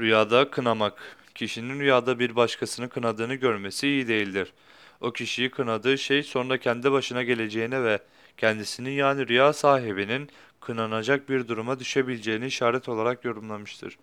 Rüyada kınamak. Kişinin rüyada bir başkasını kınadığını görmesi iyi değildir. O kişiyi kınadığı şey sonra kendi başına geleceğine ve kendisinin yani rüya sahibinin kınanacak bir duruma düşebileceğini işaret olarak yorumlamıştır.